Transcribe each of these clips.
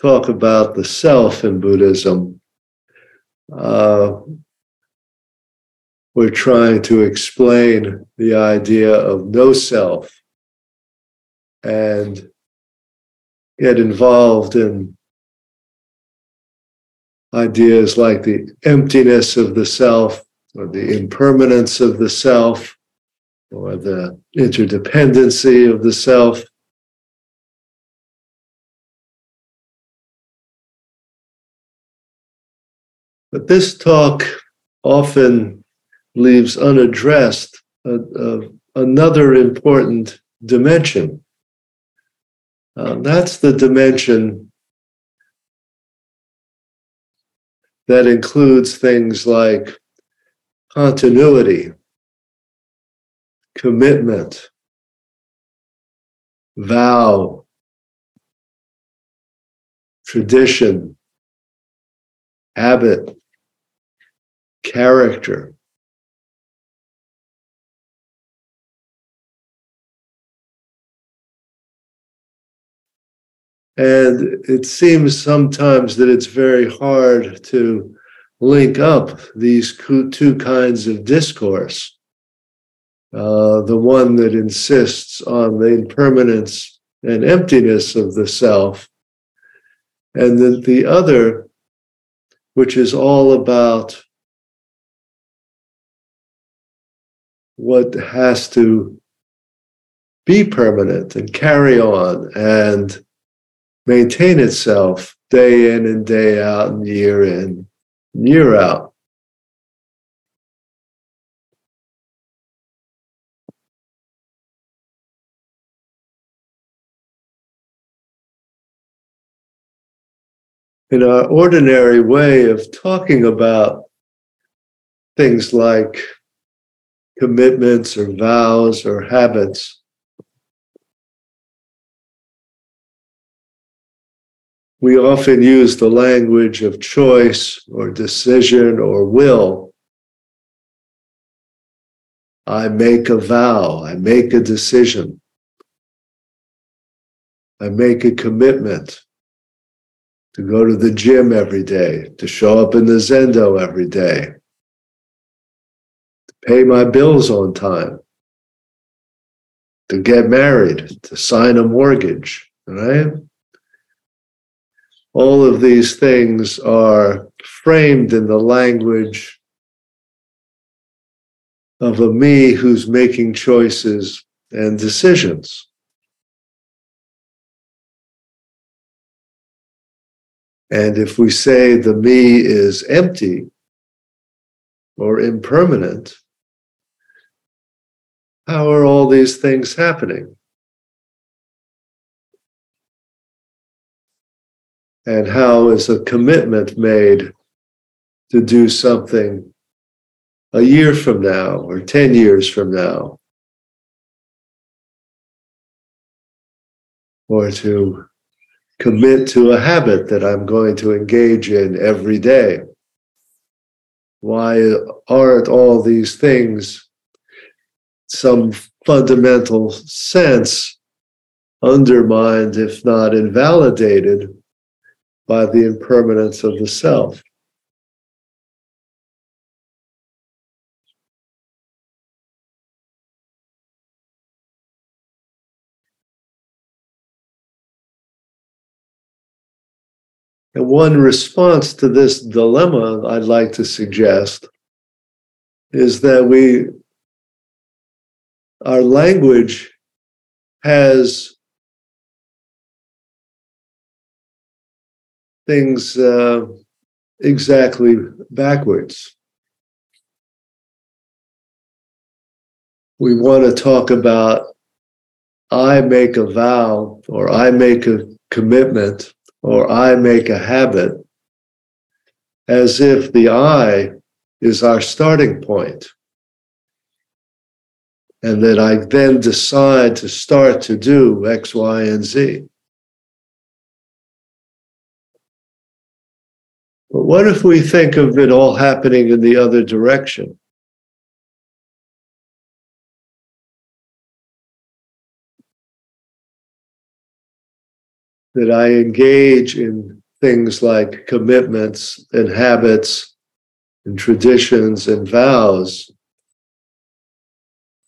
talk about the self in Buddhism, uh, we're trying to explain the idea of no self and get involved in ideas like the emptiness of the self or the impermanence of the self or the interdependency of the self. But this talk often leaves unaddressed a, a, another important dimension. Uh, that's the dimension that includes things like continuity, commitment, vow, tradition, habit, character. And it seems sometimes that it's very hard to link up these two kinds of discourse. Uh, the one that insists on the impermanence and emptiness of the self, and then the other, which is all about what has to be permanent and carry on and maintain itself day in and day out and year in, and year out. In our ordinary way of talking about things like commitments or vows or habits. We often use the language of choice or decision or will. I make a vow, I make a decision, I make a commitment to go to the gym every day, to show up in the Zendo every day, pay my bills on time, to get married, to sign a mortgage, right? All of these things are framed in the language of a me who's making choices and decisions. And if we say the me is empty or impermanent, how are all these things happening? And how is a commitment made to do something a year from now or 10 years from now? Or to commit to a habit that I'm going to engage in every day? Why aren't all these things some fundamental sense undermined, if not invalidated, by the impermanence of the self. And one response to this dilemma I'd like to suggest is that we our language has things uh, exactly backwards. We want to talk about I make a vow or I make a commitment or I make a habit as if the I is our starting point. And that I then decide to start to do X, Y, and Z. But what if we think of it all happening in the other direction? That I engage in things like commitments and habits and traditions and vows.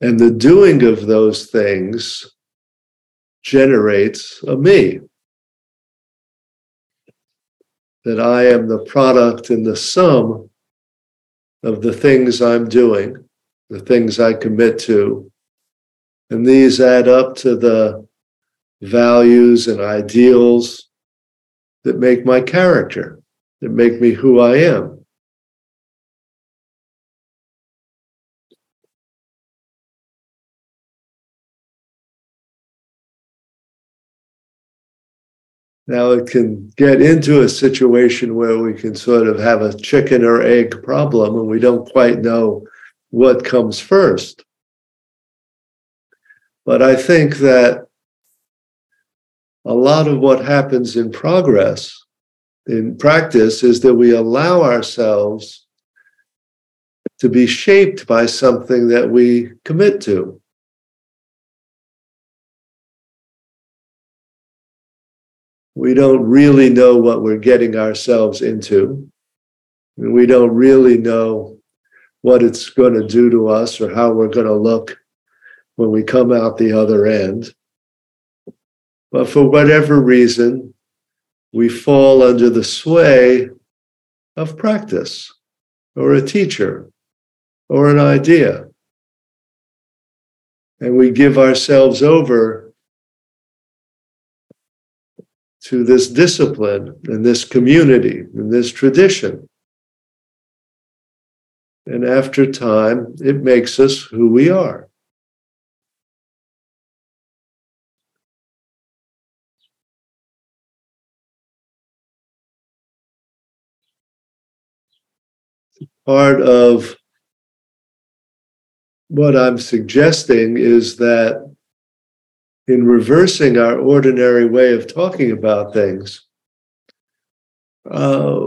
And the doing of those things generates a me that I am the product and the sum of the things I'm doing, the things I commit to. And these add up to the values and ideals that make my character, that make me who I am. Now it can get into a situation where we can sort of have a chicken or egg problem and we don't quite know what comes first. But I think that a lot of what happens in progress, in practice, is that we allow ourselves to be shaped by something that we commit to. we don't really know what we're getting ourselves into. We don't really know what it's going to do to us or how we're going to look when we come out the other end. But for whatever reason, we fall under the sway of practice or a teacher or an idea. And we give ourselves over to this discipline and this community and this tradition. And after time, it makes us who we are. Part of what I'm suggesting is that in reversing our ordinary way of talking about things, uh,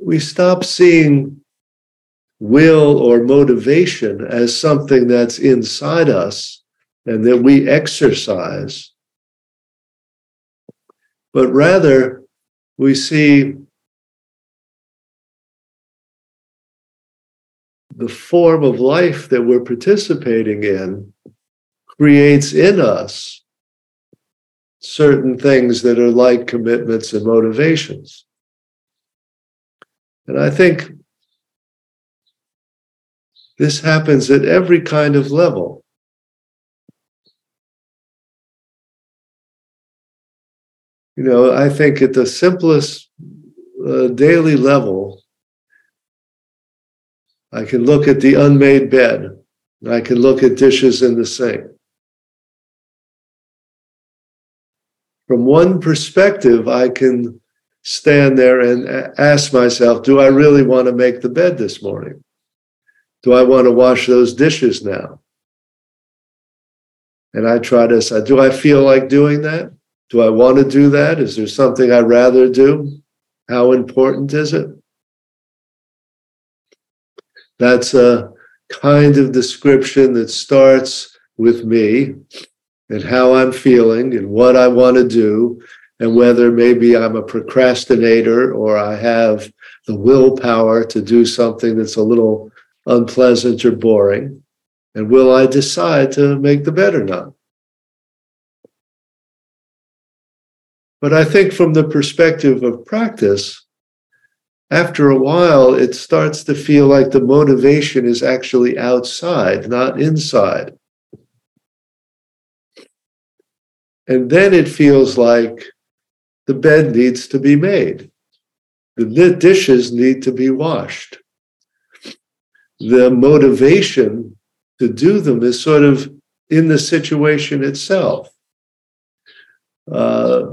we stop seeing will or motivation as something that's inside us and that we exercise, but rather we see the form of life that we're participating in creates in us certain things that are like commitments and motivations. And I think this happens at every kind of level. You know, I think at the simplest uh, daily level, I can look at the unmade bed. I can look at dishes in the sink. from one perspective, I can stand there and ask myself, do I really want to make the bed this morning? Do I want to wash those dishes now? And I try to say, do I feel like doing that? Do I want to do that? Is there something I'd rather do? How important is it? That's a kind of description that starts with me and how I'm feeling and what I want to do, and whether maybe I'm a procrastinator or I have the willpower to do something that's a little unpleasant or boring. And will I decide to make the bed or not? But I think from the perspective of practice, after a while, it starts to feel like the motivation is actually outside, not inside. And then it feels like the bed needs to be made. The dishes need to be washed. The motivation to do them is sort of in the situation itself. Uh,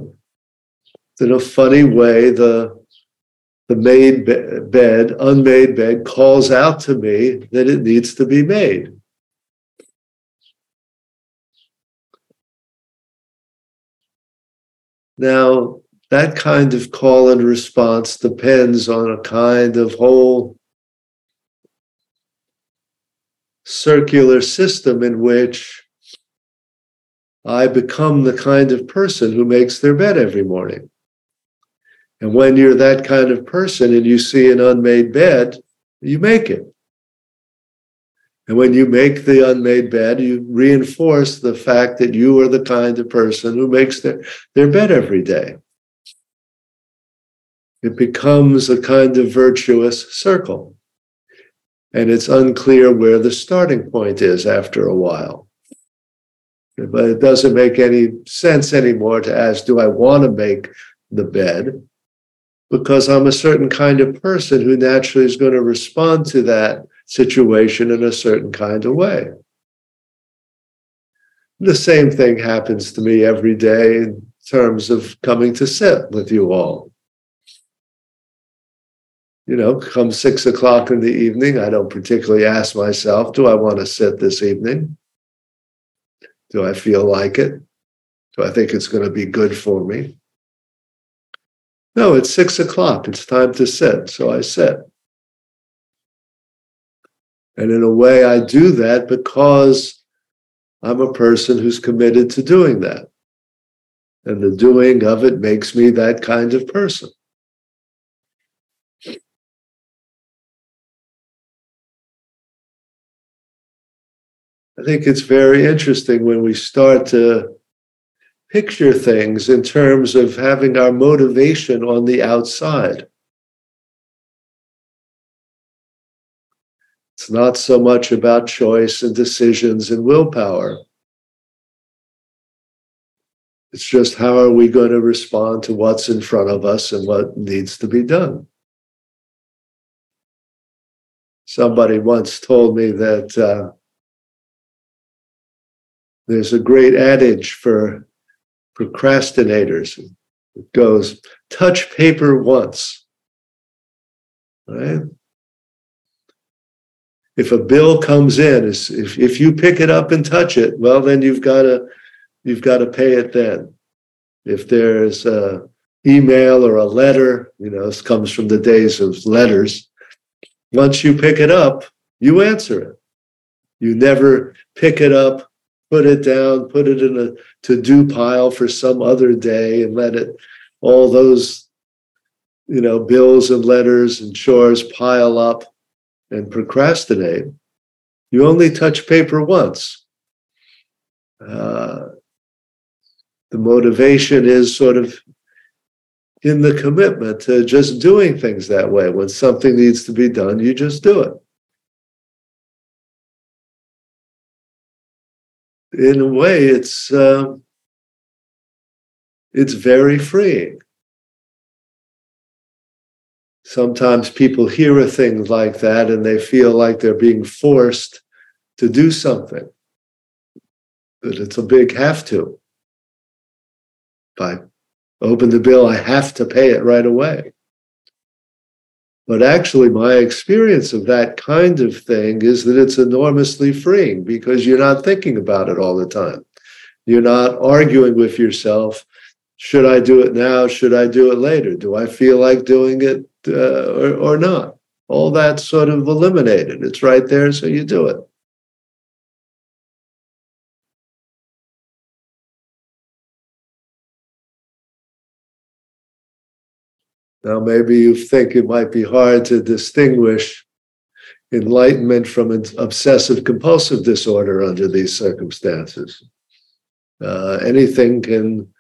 in a funny way, the the made bed, unmade bed, calls out to me that it needs to be made. Now, that kind of call and response depends on a kind of whole circular system in which I become the kind of person who makes their bed every morning. And when you're that kind of person and you see an unmade bed, you make it. And when you make the unmade bed, you reinforce the fact that you are the kind of person who makes their, their bed every day. It becomes a kind of virtuous circle. And it's unclear where the starting point is after a while. But it doesn't make any sense anymore to ask, do I want to make the bed? Because I'm a certain kind of person who naturally is going to respond to that situation in a certain kind of way. The same thing happens to me every day in terms of coming to sit with you all. You know, come six o'clock in the evening, I don't particularly ask myself, do I want to sit this evening? Do I feel like it? Do I think it's going to be good for me? No, it's six o'clock. It's time to sit. So I sit. And in a way, I do that because I'm a person who's committed to doing that. And the doing of it makes me that kind of person. I think it's very interesting when we start to picture things in terms of having our motivation on the outside. It's not so much about choice and decisions and willpower. It's just how are we going to respond to what's in front of us and what needs to be done. Somebody once told me that uh, there's a great adage for procrastinators. It goes, touch paper once. Right? if a bill comes in, if, if you pick it up and touch it, well, then you've got to you've got to pay it then. If there's a email or a letter, you know, this comes from the days of letters. Once you pick it up, you answer it. You never pick it up, put it down, put it in a to-do pile for some other day and let it all those you know bills and letters and chores pile up and procrastinate, you only touch paper once. Uh, the motivation is sort of in the commitment to just doing things that way. When something needs to be done, you just do it. In a way, it's uh, it's very freeing sometimes people hear a thing like that and they feel like they're being forced to do something. But it's a big have to. If I open the bill, I have to pay it right away. But actually, my experience of that kind of thing is that it's enormously freeing because you're not thinking about it all the time. You're not arguing with yourself. Should I do it now? Should I do it later? Do I feel like doing it? uh, or, or not. All that's sort of eliminated. It's right there, so you do it. Now, maybe you think it might be hard to distinguish enlightenment from an obsessive compulsive disorder under these circumstances. Uh, anything can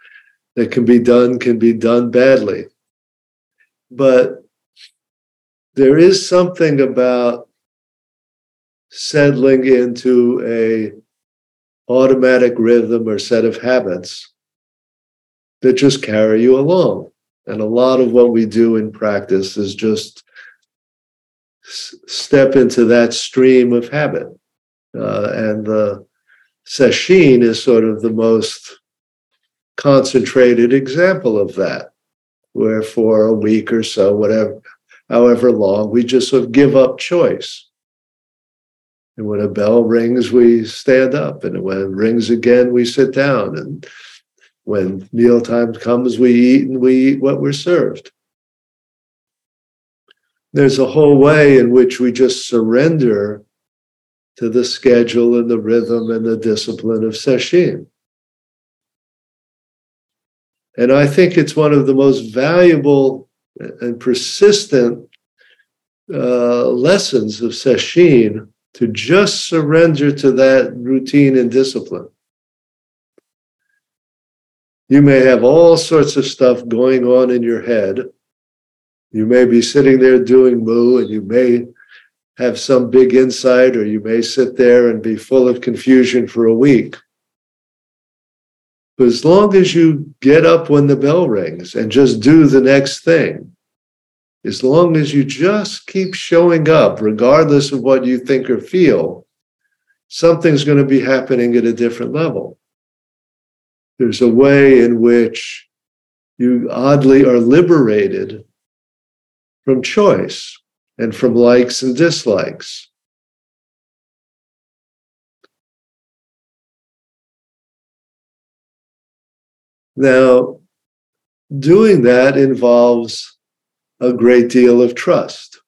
that can be done can be done badly. But there is something about settling into a automatic rhythm or set of habits that just carry you along and a lot of what we do in practice is just s- step into that stream of habit uh, and the sesshin is sort of the most concentrated example of that where for a week or so, whatever, however long, we just sort of give up choice. And when a bell rings, we stand up. And when it rings again, we sit down. And when mealtime comes, we eat and we eat what we're served. There's a whole way in which we just surrender to the schedule and the rhythm and the discipline of Sesshin. And I think it's one of the most valuable and persistent uh, lessons of Sesshin to just surrender to that routine and discipline. You may have all sorts of stuff going on in your head. You may be sitting there doing Mu, and you may have some big insight, or you may sit there and be full of confusion for a week. But as long as you get up when the bell rings and just do the next thing, as long as you just keep showing up, regardless of what you think or feel, something's going to be happening at a different level. There's a way in which you oddly are liberated from choice and from likes and dislikes. Now, doing that involves a great deal of trust.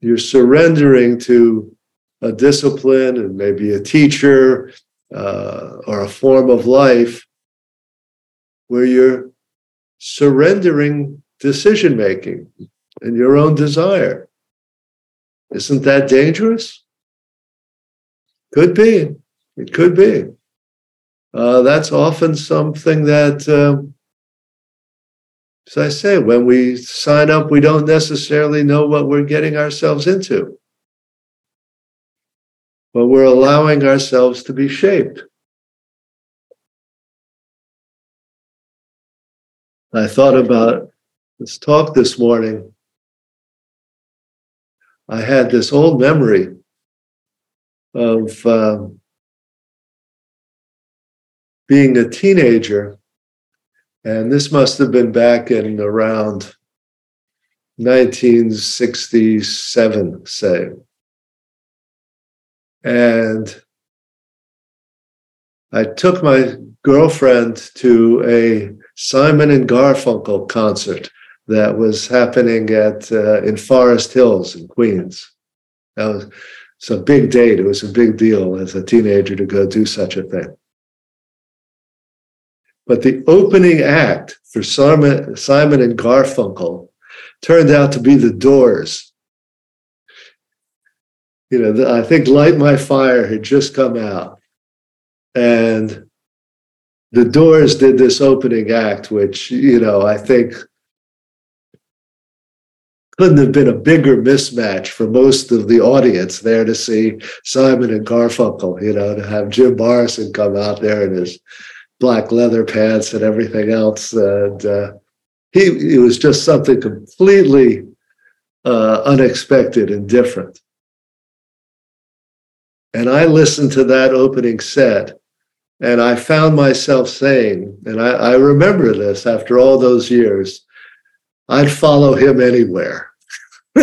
You're surrendering to a discipline and maybe a teacher uh, or a form of life where you're surrendering decision making and your own desire. Isn't that dangerous? Could be. It could be. Uh, that's often something that, um, as I say, when we sign up, we don't necessarily know what we're getting ourselves into. But we're allowing ourselves to be shaped. I thought about this talk this morning. I had this old memory of um, being a teenager, and this must have been back in around 1967, say. And I took my girlfriend to a Simon and Garfunkel concert that was happening at uh, in Forest Hills in Queens. That was it's a big date. It was a big deal as a teenager to go do such a thing. But the opening act for Simon, Simon and Garfunkel turned out to be the Doors. You know, I think Light My Fire had just come out. And the Doors did this opening act, which, you know, I think couldn't have been a bigger mismatch for most of the audience there to see Simon and Garfunkel, you know, to have Jim Morrison come out there in his black leather pants and everything else. And uh, he it was just something completely uh, unexpected and different. And I listened to that opening set, and I found myself saying, and I, I remember this after all those years, I'd follow him anywhere.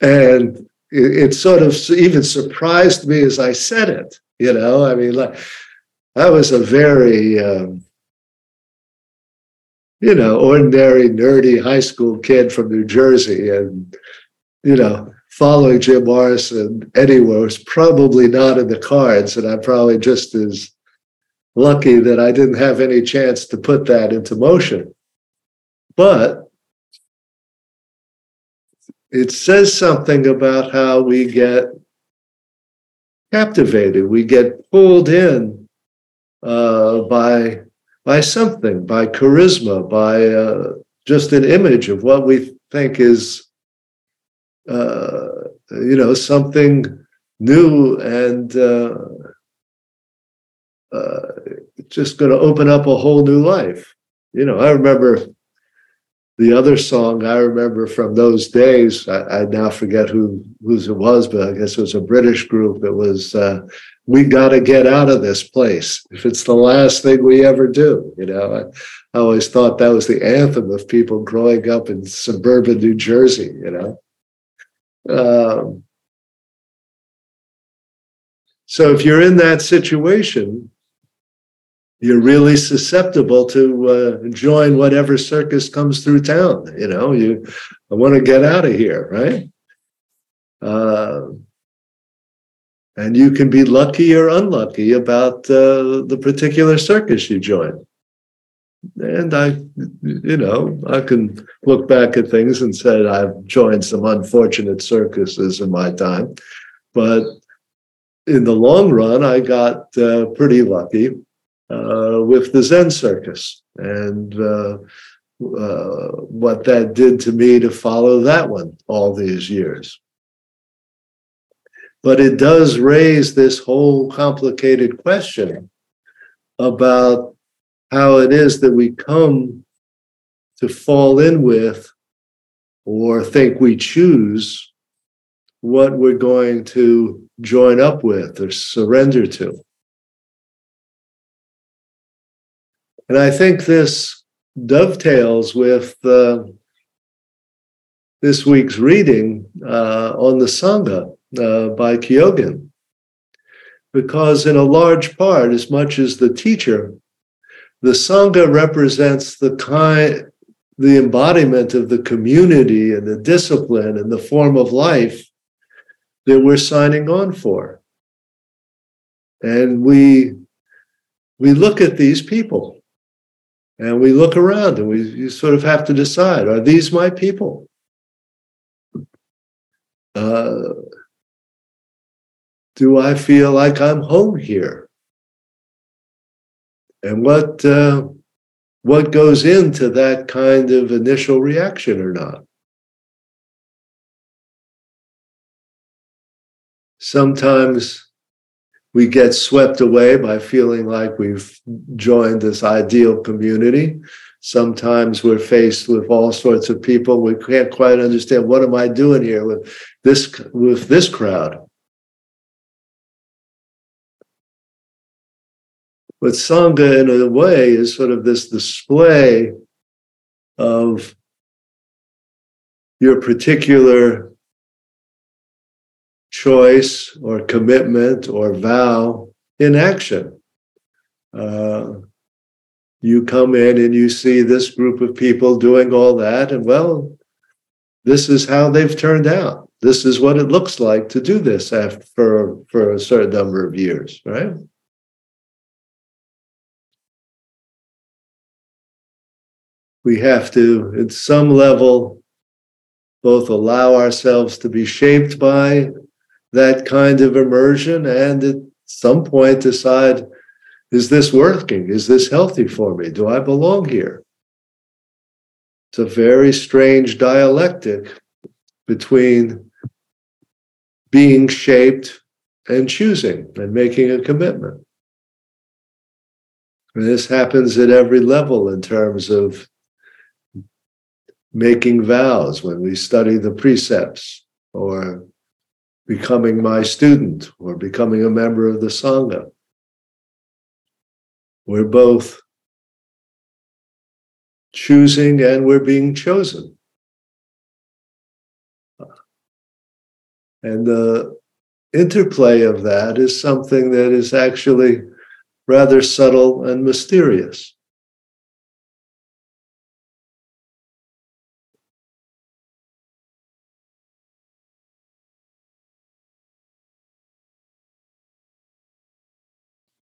and it, sort of even surprised me as I said it. You know, I mean, like I was a very, um, you know, ordinary, nerdy high school kid from New Jersey. And, you know, following Jim Morrison anywhere was probably not in the cards. And I'm probably just as lucky that I didn't have any chance to put that into motion. But it says something about how we get captivated, we get pulled in uh, by by something, by charisma, by uh, just an image of what we think is, uh, you know, something new and uh, uh, just going to open up a whole new life. You know, I remember the other song I remember from those days. I, I now forget who whose it was, but I guess it was a British group. It was uh, we got to get out of this place if it's the last thing we ever do. You know, I, I, always thought that was the anthem of people growing up in suburban New Jersey. You know, um, so if you're in that situation, you're really susceptible to uh, join whatever circus comes through town. You know, you I want to get out of here, right? Uh, and you can be lucky or unlucky about uh, the particular circus you join. And I, you know, I can look back at things and say I've joined some unfortunate circuses in my time, but in the long run, I got uh, pretty lucky uh, with the Zen circus and uh, uh, what that did to me to follow that one all these years. But it does raise this whole complicated question about how it is that we come to fall in with or think we choose what we're going to join up with or surrender to. And I think this dovetails with uh, this week's reading uh, on the Sangha uh, by Kyogen. Because, in a large part, as much as the teacher, the Sangha represents the kind, the embodiment of the community and the discipline and the form of life that we're signing on for. And we we look at these people and we look around and we you sort of have to decide are these my people? Uh, do I feel like I'm home here? And what uh, what goes into that kind of initial reaction or not? Sometimes we get swept away by feeling like we've joined this ideal community. Sometimes we're faced with all sorts of people. We can't quite understand what am I doing here with this with this crowd. But Sangha, in a way, is sort of this display of your particular choice or commitment or vow in action. Uh, you come in and you see this group of people doing all that, and well, this is how they've turned out. This is what it looks like to do this after for, for a certain number of years, right? We have to, at some level, both allow ourselves to be shaped by that kind of immersion and at some point decide is this working? Is this healthy for me? Do I belong here? It's a very strange dialectic between being shaped and choosing and making a commitment. And this happens at every level in terms of making vows when we study the precepts or becoming my student or becoming a member of the Sangha. We're both choosing and we're being chosen. And the interplay of that is something that is actually rather subtle and mysterious.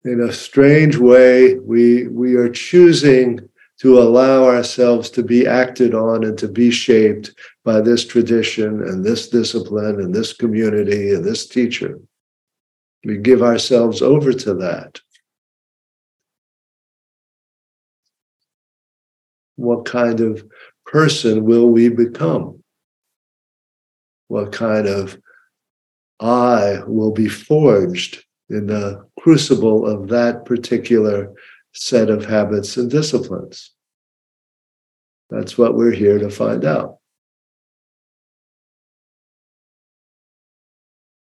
In a strange way, we, we are choosing to allow ourselves to be acted on and to be shaped by this tradition and this discipline and this community and this teacher. We give ourselves over to that. What kind of person will we become? What kind of I will be forged in the crucible of that particular set of habits and disciplines. That's what we're here to find out.